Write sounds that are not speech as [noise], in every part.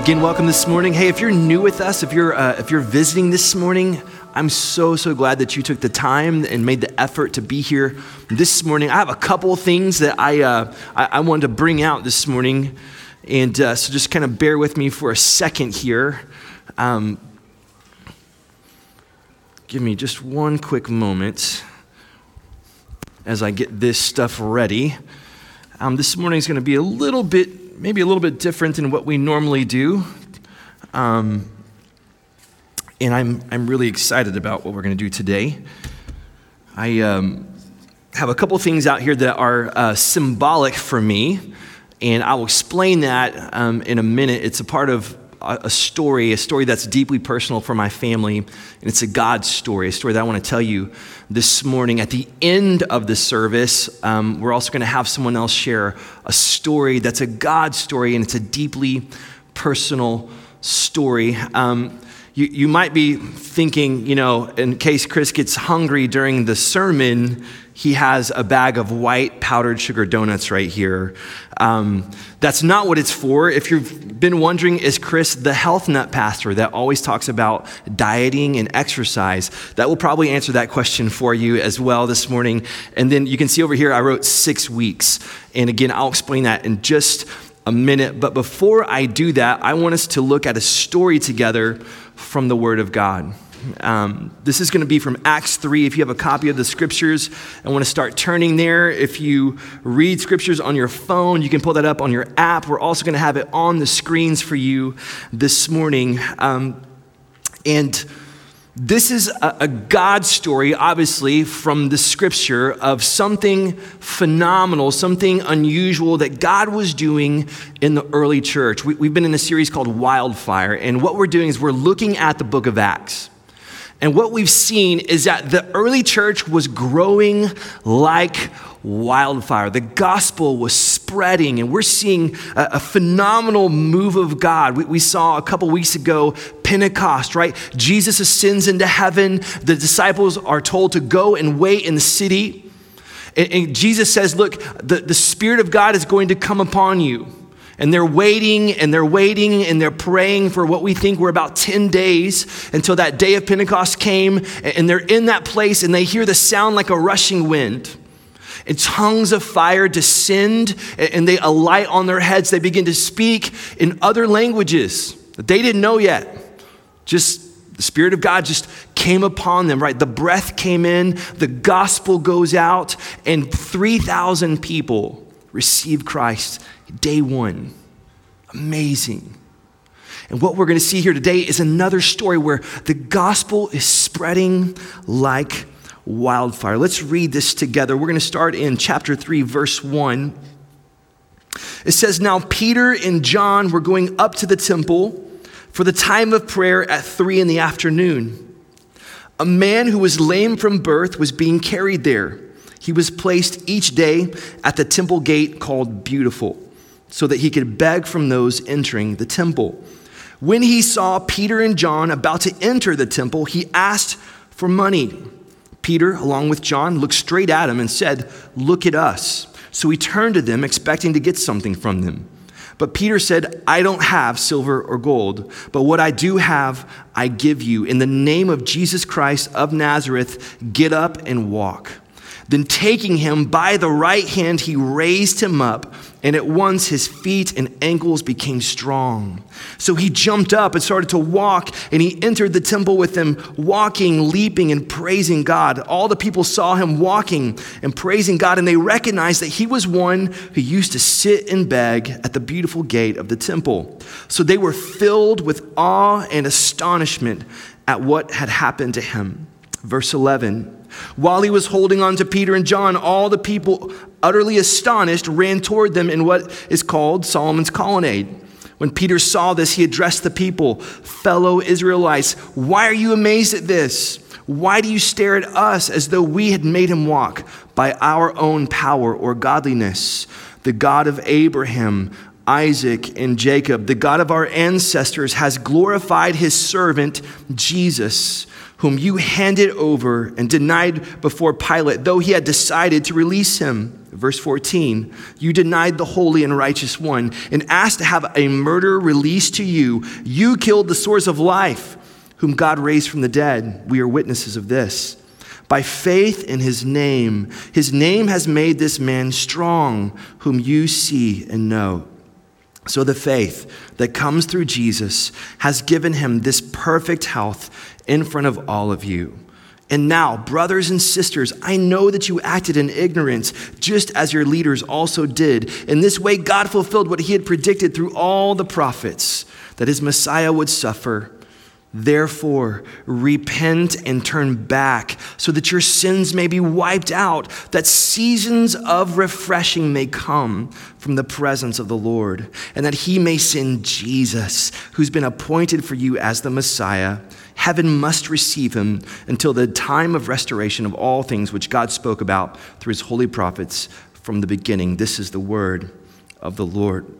Again, welcome this morning. Hey, if you're new with us, if you're uh, if you're visiting this morning, I'm so so glad that you took the time and made the effort to be here this morning. I have a couple things that I uh, I, I, wanted to bring out this morning, and uh, so just kind of bear with me for a second here. Um, give me just one quick moment as I get this stuff ready. Um, this morning is going to be a little bit maybe a little bit different than what we normally do. Um, and I'm, I'm really excited about what we're going to do today. I um, have a couple things out here that are uh, symbolic for me, and I'll explain that um, in a minute. It's a part of a story, a story that's deeply personal for my family, and it's a God story, a story that I want to tell you this morning. At the end of the service, um, we're also going to have someone else share a story that's a God story, and it's a deeply personal story. Um, you, you might be thinking, you know, in case Chris gets hungry during the sermon, he has a bag of white powdered sugar donuts right here. Um, that's not what it's for. If you've been wondering, is Chris the health nut pastor that always talks about dieting and exercise? That will probably answer that question for you as well this morning. And then you can see over here, I wrote six weeks. And again, I'll explain that in just a minute. But before I do that, I want us to look at a story together from the Word of God. Um, this is going to be from Acts 3. If you have a copy of the scriptures and want to start turning there, if you read scriptures on your phone, you can pull that up on your app. We're also going to have it on the screens for you this morning. Um, and this is a, a, God story, obviously, from the scripture of something phenomenal, something unusual that God was doing in the early church. We, we've been in a series called Wildfire, and what we're doing is we're looking at the book of Acts. And what we've seen is that the early church was growing like wildfire. The gospel was spreading, and we're seeing a, a phenomenal move of God. We, we, saw a couple weeks ago Pentecost, right? Jesus ascends into heaven. The disciples are told to go and wait in the city. And, and Jesus says, Look, the, the Spirit of God is going to come upon you. And they're waiting and they're waiting and they're praying for what we think were about 10 days until that day of Pentecost came. And they're in that place and they hear the sound like a rushing wind. And tongues of fire descend and they alight on their heads. They begin to speak in other languages that they didn't know yet. Just the Spirit of God just came upon them, right? The breath came in, the gospel goes out, and 3,000 people receive Christ day one. Amazing. And what we're going to see here today is another story where the gospel is spreading like wildfire. Let's read this together. We're going to start in chapter 3, verse 1. It says, Now Peter and John were going up to the temple for the time of prayer at 3 in the afternoon. A man who was lame from birth was being carried there. He was placed each day at the temple gate called Beautiful so that he could beg from those entering the temple. When he saw Peter and John about to enter the temple, he asked for money. Peter, along with John, looked straight at him and said, Look at us. So he turned to them, expecting to get something from them. But Peter said, I don't have silver or gold, but what I do have, I give you. In the name of Jesus Christ of Nazareth, get up and walk. Then, taking him by the right hand, he raised him up, and at once his feet and ankles became strong. So he jumped up and started to walk, and he entered the temple with them, walking, leaping, and praising God. All the people saw him walking and praising God, and they recognized that he was one who used to sit and beg at the beautiful gate of the temple. So they were filled with awe and astonishment at what had happened to him. Verse 11. While he was holding on to Peter and John, all the people, utterly astonished, ran toward them in what is called Solomon's colonnade. When Peter saw this, he addressed the people Fellow Israelites, why are you amazed at this? Why do you stare at us as though we had made him walk by our own power or godliness? The God of Abraham, Isaac, and Jacob, the God of our ancestors, has glorified his servant Jesus whom you handed over and denied before Pilate, though he had decided to release him. Verse 14, you denied the holy and righteous one and asked to have a murderer released to you. You killed the source of life, whom God raised from the dead. We are witnesses of this. By faith in his name, his name has made this man strong, whom you see and know. So the faith that comes through Jesus has given him this perfect health in front of all of you. And now, brothers and sisters, I know that you acted in ignorance, just as your leaders also did. In this way, God fulfilled what he had predicted through all the prophets that his Messiah would suffer. Therefore, repent and turn back so that your sins may be wiped out, that seasons of refreshing may come from the presence of the Lord, and that he may send Jesus, who's been appointed for you as the Messiah. Heaven must receive him until the time of restoration of all things which God spoke about through his holy prophets from the beginning. This is the word of the Lord.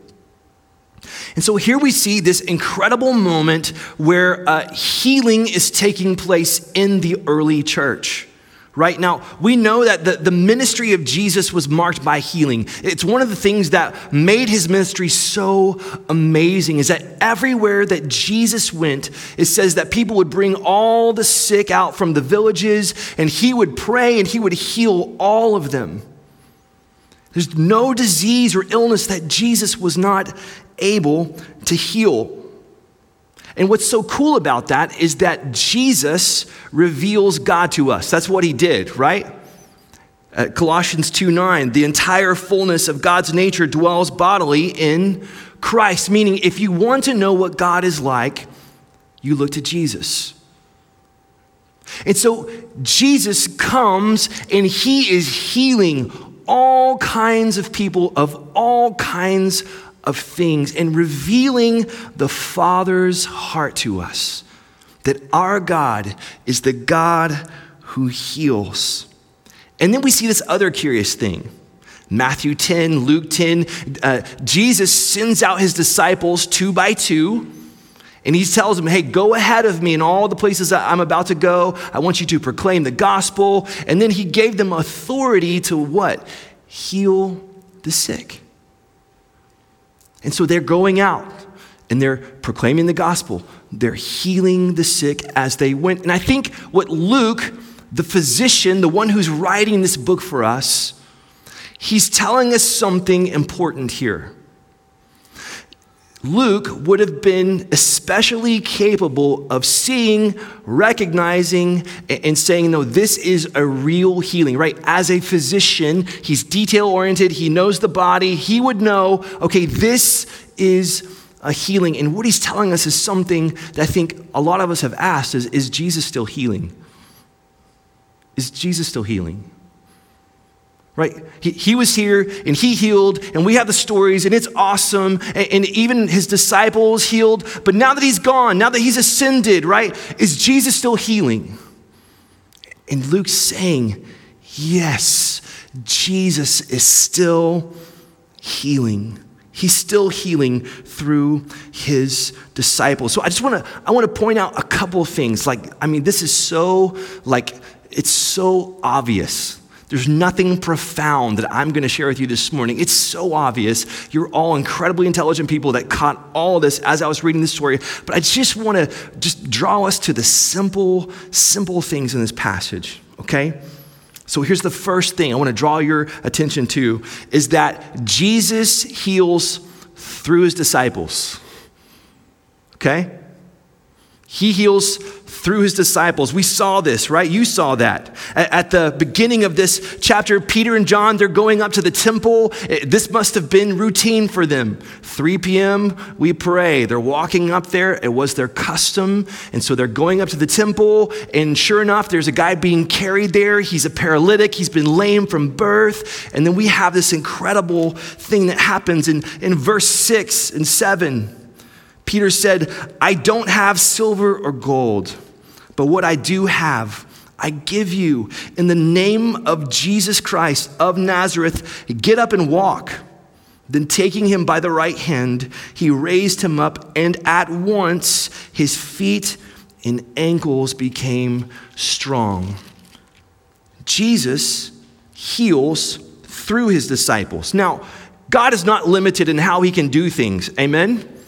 And so here we see this incredible moment where uh, healing is taking place in the early church. Right now, we know that the, the ministry of Jesus was marked by healing. It's one of the things that made his ministry so amazing is that everywhere that Jesus went, it says that people would bring all the sick out from the villages and he would pray and he would heal all of them. There's no disease or illness that Jesus was not able to heal. And what's so cool about that is that Jesus reveals God to us. That's what he did, right? Uh, Colossians 2 9, the entire fullness of God's nature dwells bodily in Christ, meaning if you want to know what God is like, you look to Jesus. And so Jesus comes and he is healing all kinds of people of all kinds of things and revealing the Father's heart to us that our God is the God who heals. And then we see this other curious thing. Matthew 10, Luke 10, uh, Jesus sends out his disciples two by two, and he tells them, Hey, go ahead of me in all the places I'm about to go. I want you to proclaim the gospel. And then he gave them authority to what? Heal the sick. And so they're going out and they're proclaiming the gospel. They're healing the sick as they went. And I think what Luke, the physician, the one who's writing this book for us, he's telling us something important here. Luke would have been especially capable of seeing, recognizing, and saying, No, this is a real healing, right? As a physician, he's detail oriented, he knows the body, he would know, okay, this is a healing. And what he's telling us is something that I think a lot of us have asked is, is Jesus still healing? Is Jesus still healing? Right? He, he was here and he healed, and we have the stories, and it's awesome. And, and, even his disciples healed. But now that he's gone, now that he's ascended, right? Is Jesus still healing? And Luke's saying, yes, Jesus is still healing. He's still healing through his disciples. So I just want to I want to point out a couple of things. Like I mean this is so like it's so obvious there's nothing profound that I'm going to share with you this morning. It's so obvious. You're all incredibly intelligent people that caught all this as I was reading this story. But I just want to just draw us to the simple, simple things in this passage, okay? So here's the first thing I want to draw your attention to is that Jesus heals through his disciples. Okay? He heals through his disciples. We saw this, right? You saw that. At the beginning of this chapter, Peter and John, they're going up to the temple. Eh, this must have been routine for them. 3 p.m., we pray. They're walking up there. It was their custom. And so they're going up to the temple. And sure enough, there's a guy being carried there. He's a paralytic. He's been lame from birth. And then we have this incredible thing that happens in, in verse 6 and 7. Peter said, I don't have silver or gold, but what I do have, I give you. In the name of Jesus Christ of Nazareth, get up and walk. Then, taking him by the right hand, he raised him up, and at once his feet and ankles became strong. Jesus heals through his disciples. Now, God is not limited in how he can do things. Amen?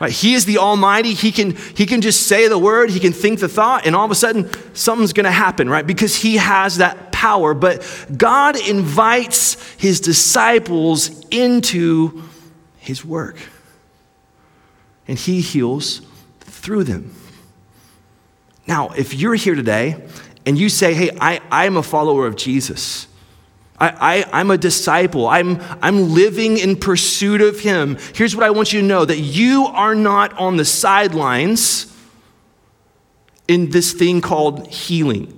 Right? He is the Almighty. He can, he can just say the word, he can think the thought, and all of a sudden something's going to happen, right? Because he has that power. But God invites his disciples into his work, and he heals through them. Now, if you're here today and you say, hey, I, I'm a follower of Jesus, I, am a disciple. I'm, I'm living in pursuit of Him. Here's what I want you to know that you are not on the sidelines in this thing called healing.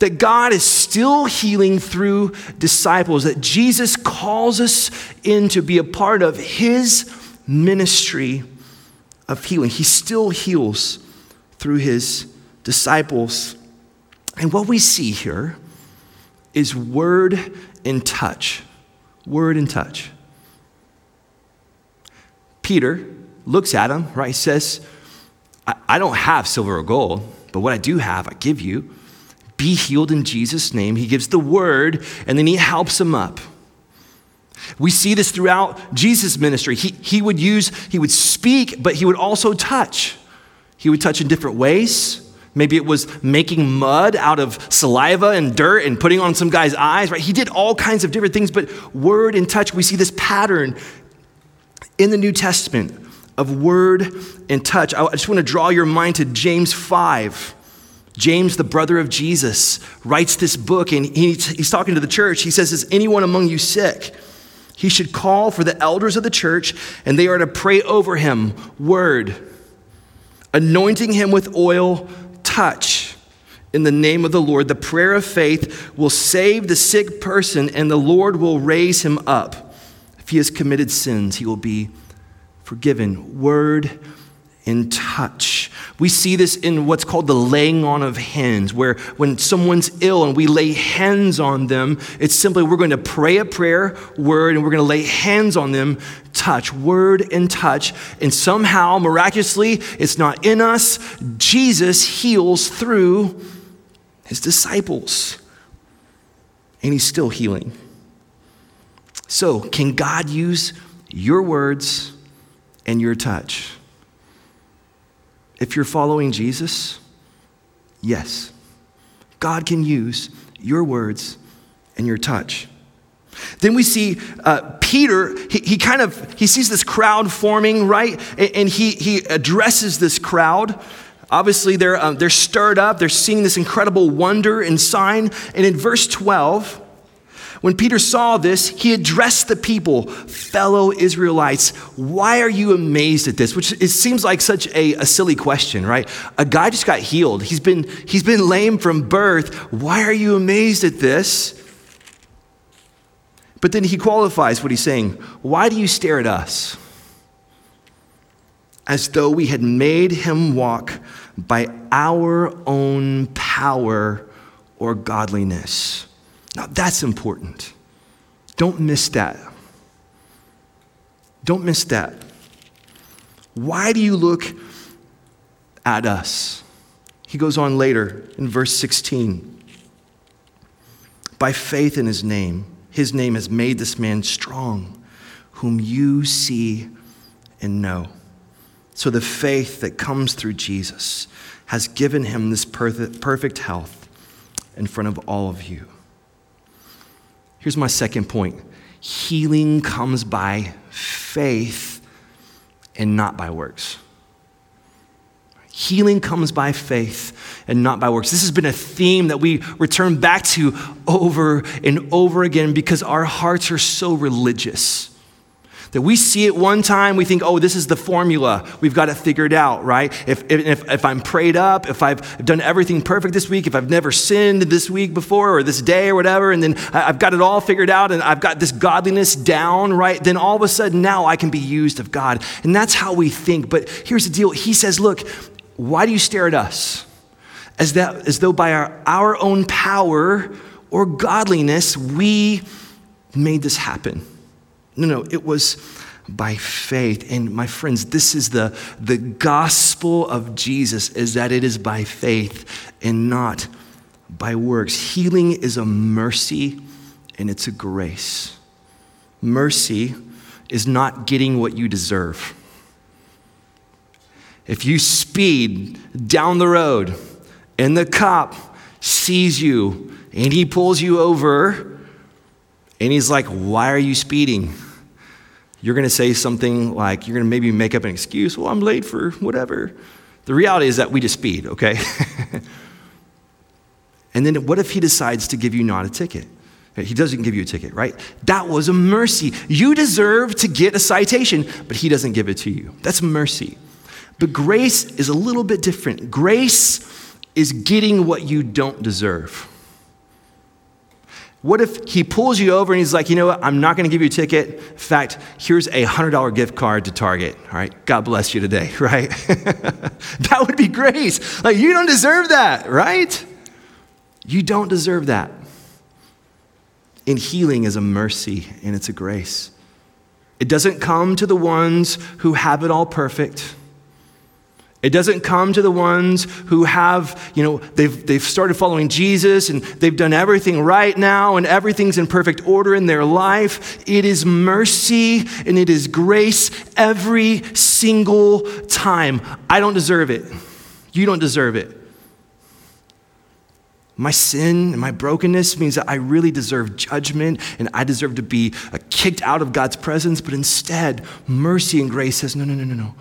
That God is still healing through disciples, that Jesus calls us in to be a part of His ministry of healing. He still heals through His disciples. And what we see here is word and touch. Word and touch. Peter looks at him, right? He says, I, I don't have silver or gold, but what I do have, I give you. Be healed in Jesus' name. He gives the word, and then he helps him up. We see this throughout Jesus' ministry. He, he would use, he would speak, but he would also touch. He would touch in different ways. Maybe it was making mud out of saliva and dirt and putting on some guy's eyes, right? He did all kinds of different things, but word and touch, we see this pattern in the New Testament of word and touch. I just want to draw your mind to James 5. James, the brother of Jesus, writes this book and he's talking to the church. He says, Is anyone among you sick? He should call for the elders of the church and they are to pray over him, word, anointing him with oil touch in the name of the Lord, the prayer of faith will save the sick person, and the Lord will raise him up. If he has committed sins, he will be forgiven. Word in touch. We see this in what's called the laying on of hands, where when someone's ill and we lay hands on them, it's simply we're going to pray a prayer, word, and we're going to lay hands on them, touch, word and touch. And somehow, miraculously, it's not in us. Jesus heals through his disciples, and he's still healing. So, can God use your words and your touch? If you're following Jesus, yes, God can use your words and your touch. Then we see uh, Peter, he, he, kind of, he sees this crowd forming, right? And, and he, he addresses this crowd. Obviously, they're, um, they're stirred up. They're seeing this incredible wonder and sign. And in verse 12, when Peter saw this, he addressed the people, fellow Israelites, why are you amazed at this? Which it seems like such a, a silly question, right? A guy just got healed. He's been, he's been lame from birth. Why are you amazed at this? But then he qualifies what he's saying. Why do you stare at us? As though we had made him walk by our own power or godliness. Now, that's important. Don't miss that. Don't miss that. Why do you look at us? He goes on later in verse 16. By faith in his name, his name has made this man strong, whom you see and know. So the faith that comes through Jesus has given him this perfect health in front of all of you. Here's my second point healing comes by faith and not by works. Healing comes by faith and not by works. This has been a theme that we return back to over and over again because our hearts are so religious. That we see it one time, we think, oh, this is the formula. We've got it figured out, right? If, if, if I'm prayed up, if I've done everything perfect this week, if I've never sinned this week before or this day or whatever, and then I've got it all figured out and I've got this godliness down, right? Then all of a sudden now I can be used of God. And that's how we think. But here's the deal He says, look, why do you stare at us? As, that, as though by our, our own power or godliness we made this happen. No, no, it was by faith. And my friends, this is the, the gospel of Jesus, is that it is by faith and not by works. Healing is a mercy and it's a grace. Mercy is not getting what you deserve. If you speed down the road and the cop sees you and he pulls you over and he's like, Why are you speeding? You're going to say something like, You're going to maybe make up an excuse. Well, I'm late for whatever. The reality is that we just speed, okay? [laughs] and then what if he decides to give you not a ticket? He doesn't give you a ticket, right? That was a mercy. You deserve to get a citation, but he doesn't give it to you. That's mercy. But grace is a little bit different. Grace is getting what you don't deserve. What if he pulls you over and he's like, you know what, I'm not going to give you a ticket. In fact, here's a $100 gift card to Target. All right, God bless you today, [laughs] right? [laughs] that would be grace. Like, you don't deserve that, right? You don't deserve that. And healing is a mercy and it's a grace. It doesn't come to the ones who have it all perfect. It doesn't come to the ones who have, you know, they've, they've started following Jesus and they've done everything right now and everything's in perfect order in their life. It is mercy and it is grace every single time. I don't deserve it. You don't deserve it. My sin and my brokenness means that I really deserve judgment and I deserve to be uh, kicked out of God's presence, but instead, mercy and grace says, no, no, no, no, no.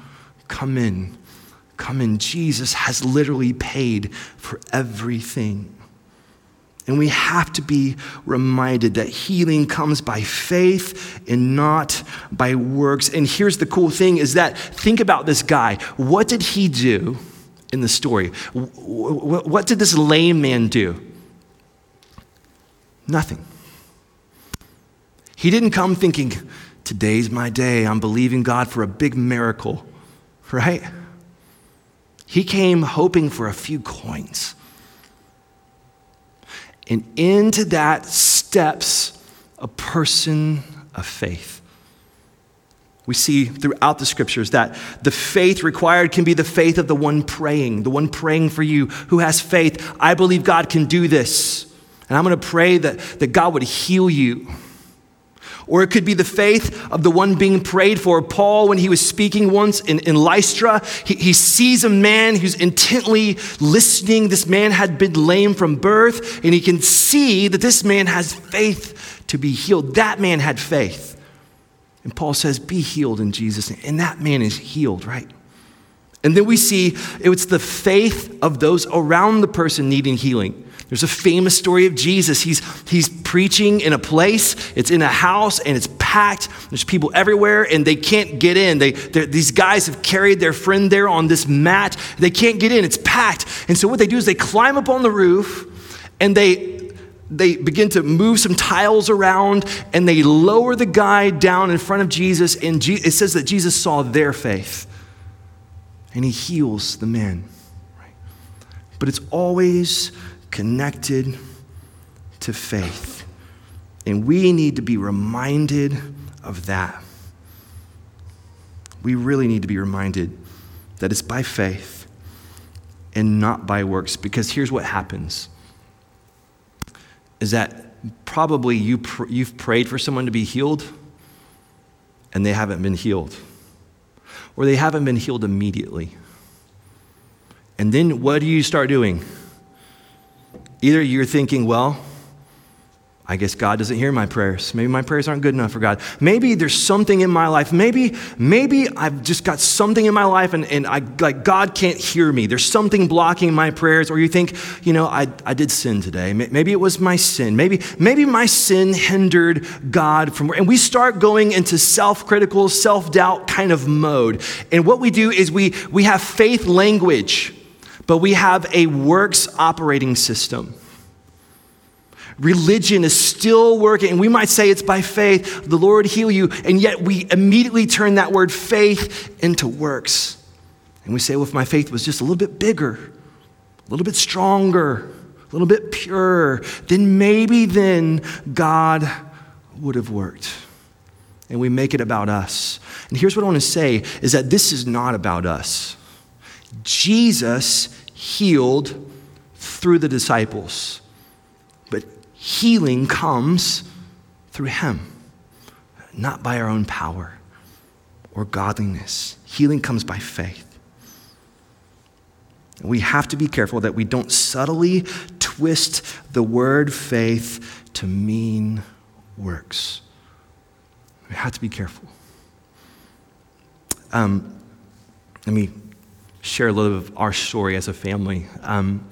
Come in come in. Jesus has literally paid for everything. And we have to be reminded that healing comes by faith and not by works. And here's the cool thing is that think about this guy. What did he do in the story? What did this lame man do? Nothing. He didn't come thinking, today's my day. I'm believing God for a big miracle, right? He came hoping for a few coins. And into that steps a person of faith. We see throughout the scriptures that the faith required can be the faith of the one praying, the one praying for you who has faith. I believe God can do this. And I'm going to pray that, that God would heal you. Or it could be the faith of the one being prayed for. Paul, when he was speaking once in, in Lystra, he, he sees a man who's intently listening. This man had been lame from birth, and he can see that this man has faith to be healed. That man had faith. And Paul says, Be healed in Jesus' name. And that man is healed, right? And then we see it's the faith of those around the person needing healing. There's a famous story of Jesus. He's, he's preaching in a place, it's in a house, and it's packed. There's people everywhere, and they can't get in. They, these guys have carried their friend there on this mat. They can't get in, it's packed. And so, what they do is they climb up on the roof and they, they begin to move some tiles around and they lower the guy down in front of Jesus. And it says that Jesus saw their faith and he heals the man. But it's always connected to faith. And we need to be reminded of that. We really need to be reminded that it's by faith and not by works. Because here's what happens is that probably you pr- you've prayed for someone to be healed and they haven't been healed, or they haven't been healed immediately. And then what do you start doing? Either you're thinking, well, I guess God doesn't hear my prayers. Maybe my prayers aren't good enough for God. Maybe there's something in my life. Maybe, maybe I've just got something in my life and, and I, like God can't hear me. There's something blocking my prayers. Or you think, you know, I, I did sin today. Maybe it was my sin. Maybe, maybe my sin hindered God from, and we start going into self-critical, self-doubt kind of mode. And what we do is we, we have faith language, but we have a works operating system. Religion is still working, and we might say it's by faith, the Lord heal you, and yet we immediately turn that word faith into works. And we say, well, if my faith was just a little bit bigger, a little bit stronger, a little bit purer, then maybe then God would have worked. And we make it about us. And here's what I want to say is that this is not about us. Jesus healed through the disciples but healing comes through Him, not by our own power or godliness. Healing comes by faith. We have to be careful that we don't subtly twist the word faith to mean works. We have to be careful. Um, let me share a little of our story as a family. Um,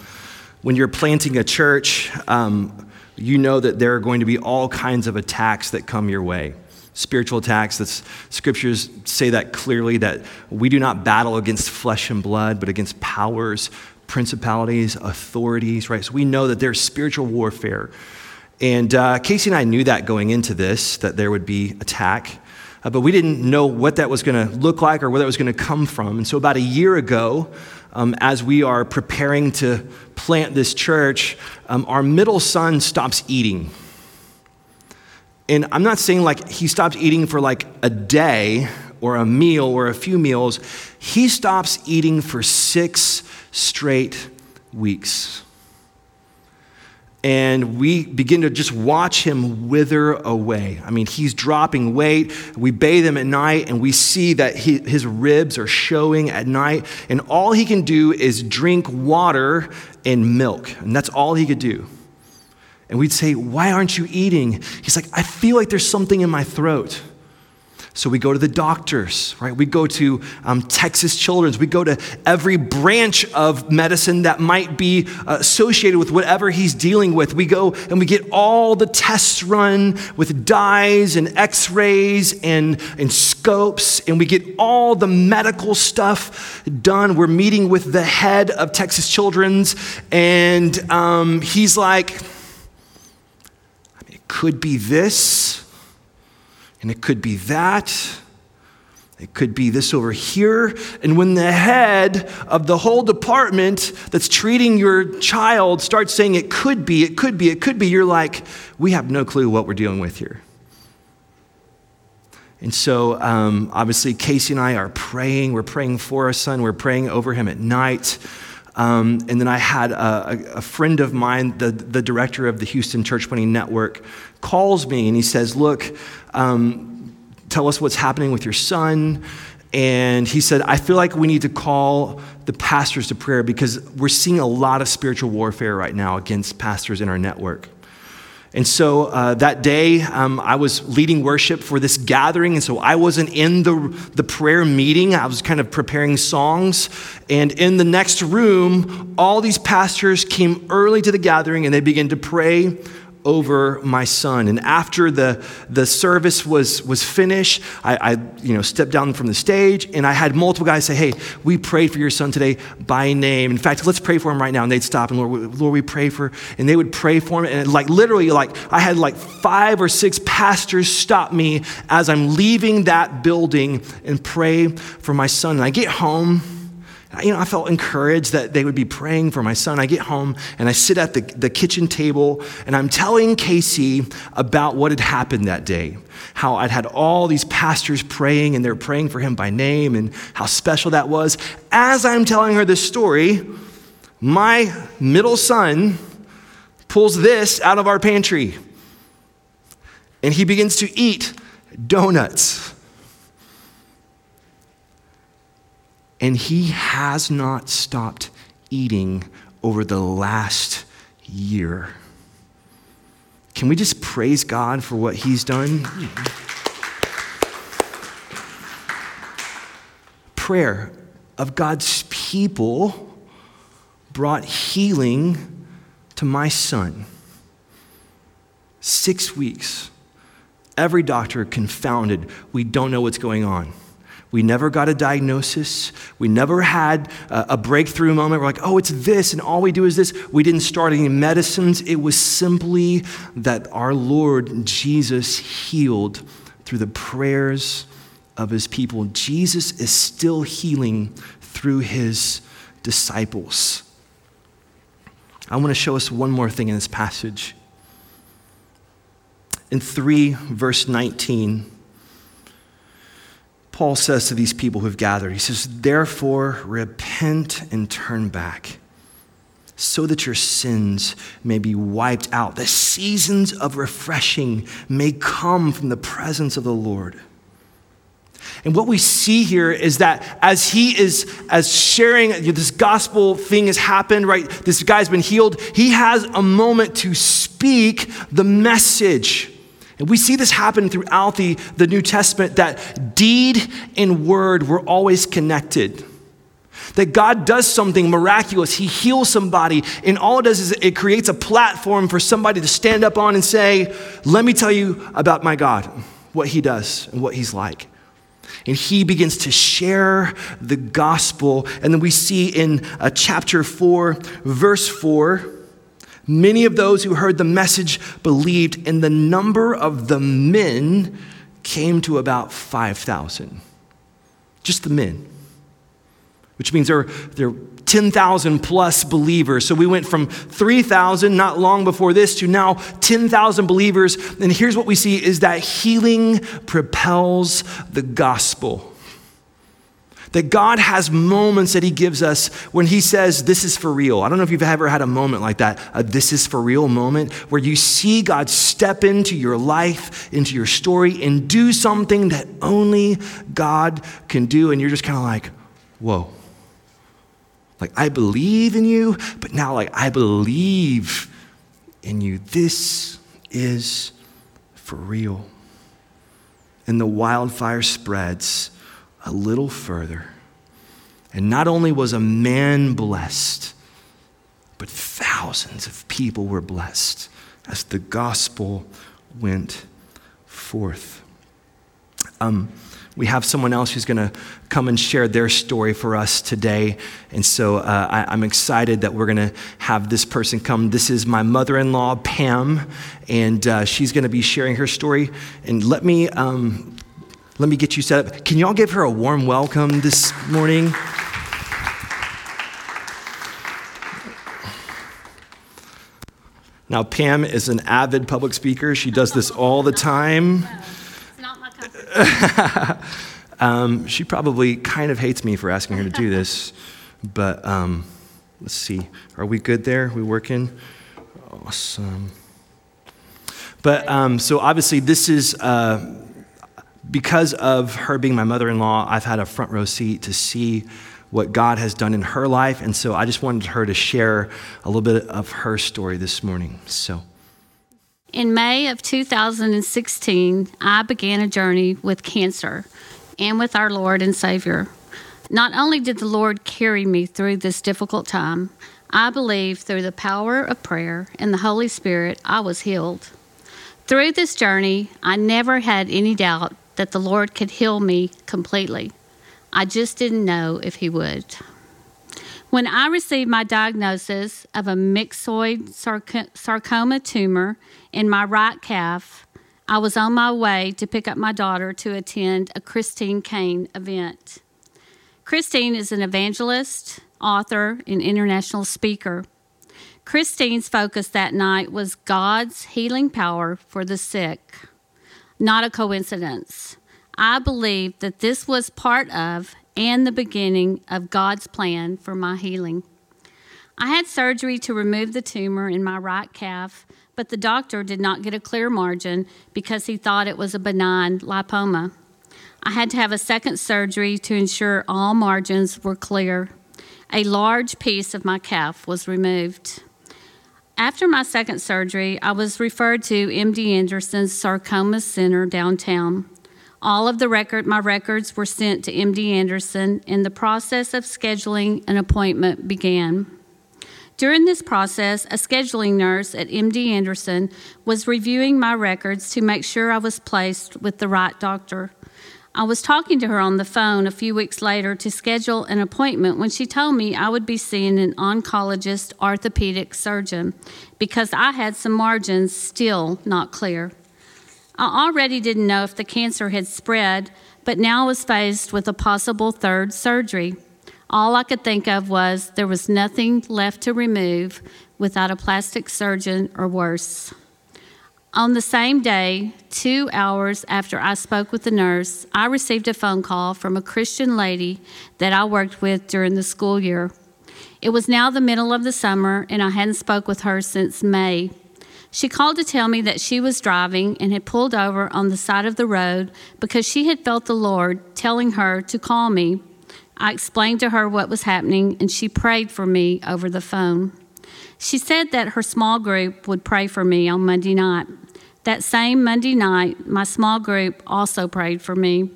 when you're planting a church, um, you know that there are going to be all kinds of attacks that come your way. Spiritual attacks, that's, scriptures say that clearly that we do not battle against flesh and blood, but against powers, principalities, authorities, right? So we know that there's spiritual warfare. And uh, Casey and I knew that going into this, that there would be attack. Uh, but we didn't know what that was going to look like or where that was going to come from. And so about a year ago, um, as we are preparing to plant this church, um, our middle son stops eating. And I'm not saying like he stops eating for like a day or a meal or a few meals. He stops eating for six straight weeks and we begin to just watch him wither away. I mean, he's dropping weight. We bathe him at night, and we see that he, his ribs are showing at night, and all he can do is drink water and milk, and that's all he could do. And we'd say, Why aren't you eating? He's like, I feel like there's something in my throat. So we go to the doctors, right? We go to um, Texas Children's. We go to every branch of medicine that might be uh, associated with whatever he's dealing with. We go and we get all the tests run with dyes and x rays and, and scopes, and we get all the medical stuff done. We're meeting with the head of Texas Children's, and um, he's like, I mean, it could be this and it could be that. It could be this over here. And when the head of the whole department that's treating your child starts saying it could be, it could be, it could be, you're like, we have no clue what we're dealing with here. And so, um, obviously, Casey and I are praying. We're praying for our son, we're praying over him at night. Um, and then I had a, a, friend of mine, the, the director of the Houston Church Planting Network, calls me and he says, Look, um, tell us what's happening with your son. And he said, I feel like we need to call the pastors to prayer because we're seeing a lot of spiritual warfare right now against pastors in our network. And so uh, that day, um, I was leading worship for this gathering. And so I wasn't in the, the prayer meeting. I was kind of preparing songs. And in the next room, all these pastors came early to the gathering and they began to pray over my son. And after the, the service was, was finished, I, I, you know, stepped down from the stage and I had multiple guys say, Hey, we prayed for your son today by name. In fact, let's pray for him right now. And they'd stop and Lord, Lord, we pray for, and they would pray for him. And like literally, like I had like five or six pastors stop me as I'm leaving that building and pray for my son. And I get home you know, I felt encouraged that they would be praying for my son. I get home and I sit at the, the kitchen table and I'm telling Casey about what had happened that day. How I'd had all these pastors praying and they're praying for him by name and how special that was. As I'm telling her this story, my middle son pulls this out of our pantry and he begins to eat donuts. And he has not stopped eating over the last year. Can we just praise God for what He's done? Prayer of God's people brought healing to my son. Six weeks. Every doctor confounded. We don't know what's going on. We never got a diagnosis. We never had a, breakthrough moment. We're like, oh, it's this, and all we do is this. We didn't start any medicines. It was simply that our Lord Jesus healed through the prayers of his people. Jesus is still healing through his disciples. I want to show us one more thing in this passage. In 3, verse 19, Paul says to these people who've gathered, he says, Therefore, repent and turn back, so that your sins may be wiped out. The seasons of refreshing may come from the presence of the Lord. And what we see here is that as he is as sharing this gospel thing has happened, right? This guy's been healed. He has a moment to speak the message. And we see this happen throughout the, the New Testament that deed and word were always connected. That God does something miraculous. He heals somebody, and all it does is it creates a platform for somebody to stand up on and say, Let me tell you about my God, what He does and what He's like. And he begins to share the gospel. And then we see in uh, chapter 4, verse 4, Many of those who heard the message believed, and the number of the men came to about 5,000. Just the men, which means there, there are 10,000 plus believers. So we went from 3,000 not long before this to now 10,000 believers. And here's what we see is that healing propels the gospel. That God has moments that He gives us when He says, This is for real. I don't know if you've ever had a moment like that, a this is for real moment, where you see God step into your life, into your story, and do something that only God can do. And you're just kind of like, Whoa. Like, I believe in you, but now, like, I believe in you. This is for real. And the wildfire spreads a little further. And not only was a man blessed, but thousands of people were blessed as the gospel went forth. Um, we have someone else who's going to come and share their story for us today. And so uh, I, am excited that we're going to have this person come. This is my mother in law, Pam, and uh, she's going to be sharing her story. And let me um, let me get you set up. Can y'all give her a warm welcome this morning? Now, Pam is an avid public speaker. She does this all the time. [laughs] [laughs] um, she probably kind of hates me for asking her to do this, but um, let's see. Are we good there? Are we working? Awesome. But um, so obviously, this is. Uh, because of her being my mother in law, I've had a front row seat to see what God has done in her life. And so I just wanted her to share a little bit of her story this morning. So. In May of 2016, I began a journey with cancer and with our Lord and Savior. Not only did the Lord carry me through this difficult time, I believe through the power of prayer and the Holy Spirit, I was healed. Through this journey, I never had any doubt that the Lord could heal me completely. I just didn't know if He would. When I received my diagnosis of a myxoid sarcoma tumor in my right calf, I was on my way to pick up my daughter to attend a Christine Caine event. Christine is an evangelist, author, and international speaker. Christine's focus that night was God's healing power for the sick not a coincidence. I believe that this was part of and the beginning of God's plan for my healing. I had surgery to remove the tumor in my right calf, but the doctor did not get a clear margin because he thought it was a benign lipoma. I had to have a second surgery to ensure all margins were clear. A large piece of my calf was removed. After my second surgery, I was referred to MD Anderson's Sarcoma Center downtown. All of the record, my records were sent to MD Anderson, and the process of scheduling an appointment began. During this process, a scheduling nurse at MD Anderson was reviewing my records to make sure I was placed with the right doctor. I was talking to her on the phone a few weeks later to schedule an appointment when she told me I would be seeing an oncologist orthopedic surgeon because I had some margins still not clear. I already didn't know if the cancer had spread, but now I was faced with a possible third surgery. All I could think of was there was nothing left to remove without a plastic surgeon or worse. On the same day, two hours after I spoke with the nurse, I received a phone call from a Christian lady that I worked with during the school year. It was now the middle of the summer, and I hadn't spoke with her since May. She called to tell me that she was driving and had pulled over on the side of the road because she had felt the Lord telling her to call me. I explained to her what was happening, and she prayed for me over the phone. She said that her small group would pray for me on Monday night. That same Monday night, my small group also prayed for me.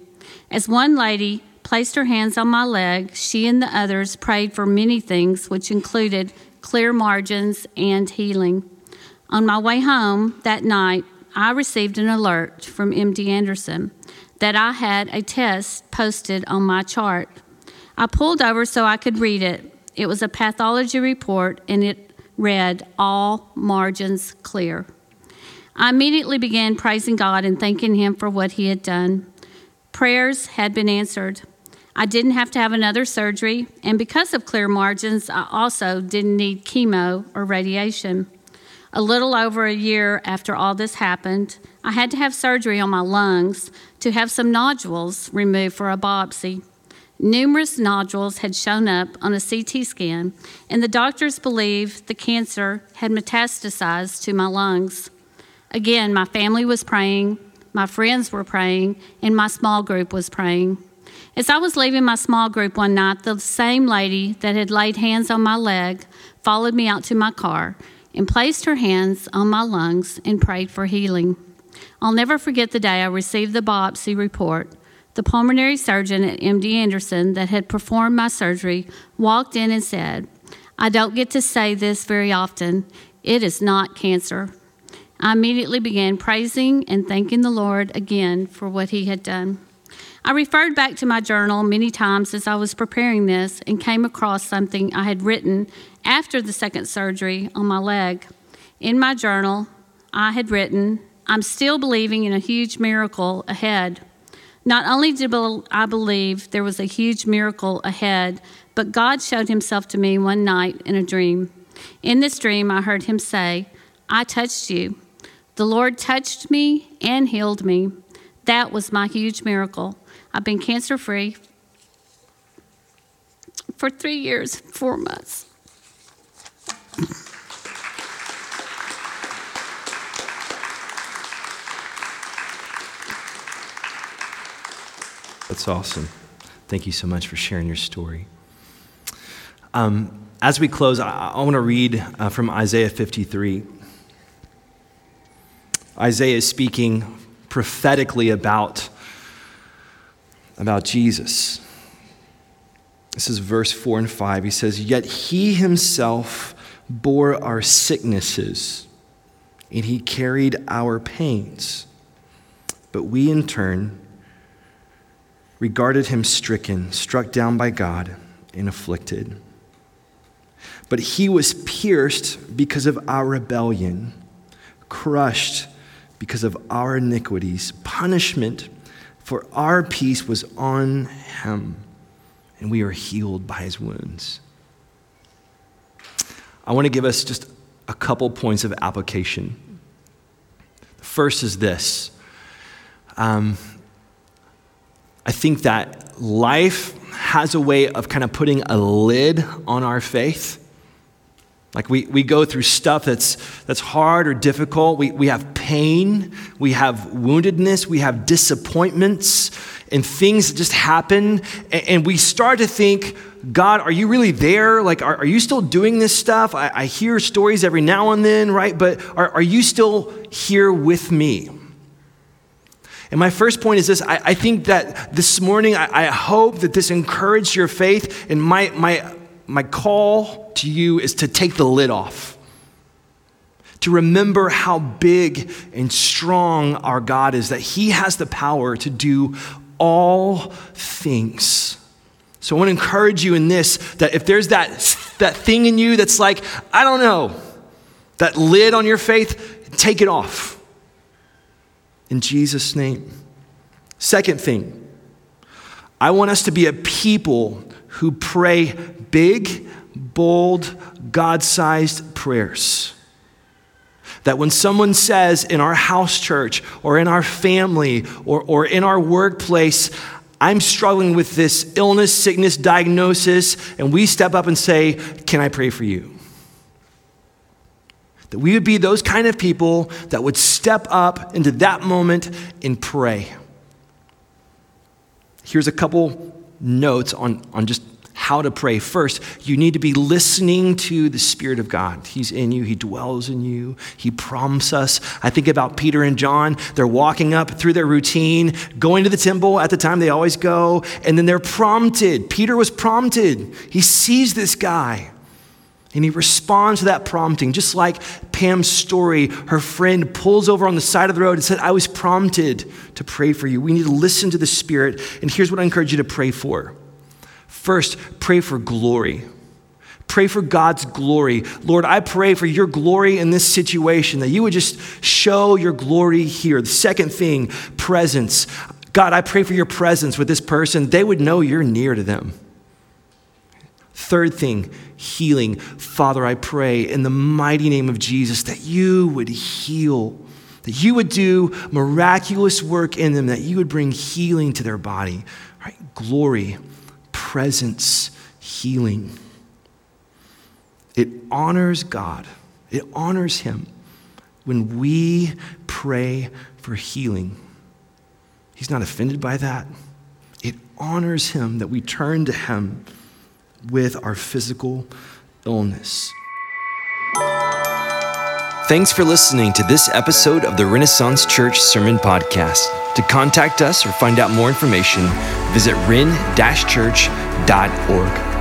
As one lady placed her hands on my leg, she and the others prayed for many things, which included clear margins and healing. On my way home that night, I received an alert from MD Anderson that I had a test posted on my chart. I pulled over so I could read it. It was a pathology report and it read, All margins clear. I immediately began praising God and thanking Him for what He had done. Prayers had been answered. I didn't have to have another surgery, and because of clear margins, I also didn't need chemo or radiation. A little over a year after all this happened, I had to have surgery on my lungs to have some nodules removed for a biopsy. Numerous nodules had shown up on a CT scan, and the doctors believed the cancer had metastasized to my lungs. Again, my family was praying, my friends were praying, and my small group was praying. As I was leaving my small group one night, the same lady that had laid hands on my leg followed me out to my car and placed her hands on my lungs and prayed for healing. I'll never forget the day I received the biopsy report. The pulmonary surgeon at MD Anderson that had performed my surgery walked in and said, I don't get to say this very often. It is not cancer. I immediately began praising and thanking the Lord again for what he had done. I referred back to my journal many times as I was preparing this and came across something I had written after the second surgery on my leg. In my journal, I had written, I'm still believing in a huge miracle ahead. Not only did I believe there was a huge miracle ahead, but God showed himself to me one night in a dream. In this dream, I heard him say, I touched you. The Lord touched me and healed me. That was my huge miracle. I've been cancer free for three years, four months. That's awesome. Thank you so much for sharing your story. Um, as we close, I, I want to read uh, from Isaiah 53. Isaiah is speaking prophetically about, about Jesus. This is verse 4 and 5. He says, Yet he himself bore our sicknesses, and he carried our pains. But we, in turn, regarded him stricken, struck down by God, and afflicted. But he was pierced because of our rebellion, crushed because of our iniquities. Punishment for our peace was on him, and we are healed by his wounds. I want to give us just a couple points of application. The first is this. Um, I think that life has a way of kind of putting a lid on our faith. Like we, we go through stuff that's, that's hard or difficult. We, we have pain, we have woundedness, we have disappointments, and things just happen. And, and we start to think God, are you really there? Like, are, are you still doing this stuff? I, I hear stories every now and then, right? But are, are you still here with me? And my first point is this I, I think that this morning, I, I hope that this encouraged your faith. And my, my, my call to you is to take the lid off, to remember how big and strong our God is, that He has the power to do all things. So I want to encourage you in this that if there's that, that thing in you that's like, I don't know, that lid on your faith, take it off in Jesus' name. Second thing, I want us to be a people who pray big, bold, God sized prayers. That when someone says in our house church or in our family or, or in our workplace, I'm struggling with this illness, sickness, diagnosis, and we step up and say, Can I pray for you? That we would be those kind of people that would step up into that moment and pray. Here's a couple notes on, on just how to pray. First, you need to be listening to the Spirit of God. He's in you, He dwells in you, He prompts us. I think about Peter and John. They're walking up through their routine, going to the temple at the time they always go, and then they're prompted. Peter was prompted. He sees this guy. And he responds to that prompting, just like Pam's story. Her friend pulls over on the side of the road and said, I was prompted to pray for you. We need to listen to the Spirit. And here's what I encourage you to pray for first, pray for glory. Pray for God's glory. Lord, I pray for your glory in this situation, that you would just show your glory here. The second thing, presence. God, I pray for your presence with this person. They would know you're near to them. Third thing, healing. Father, I pray in the mighty name of Jesus that you would heal, that you would do miraculous work in them, that you would bring healing to their body. Right? Glory, presence, healing. It honors God, it honors Him when we pray for healing. He's not offended by that. It honors Him that we turn to Him with our physical illness. Thanks for listening to this episode of the Renaissance Church Sermon Podcast. To contact us or find out more information, visit ren-church.org.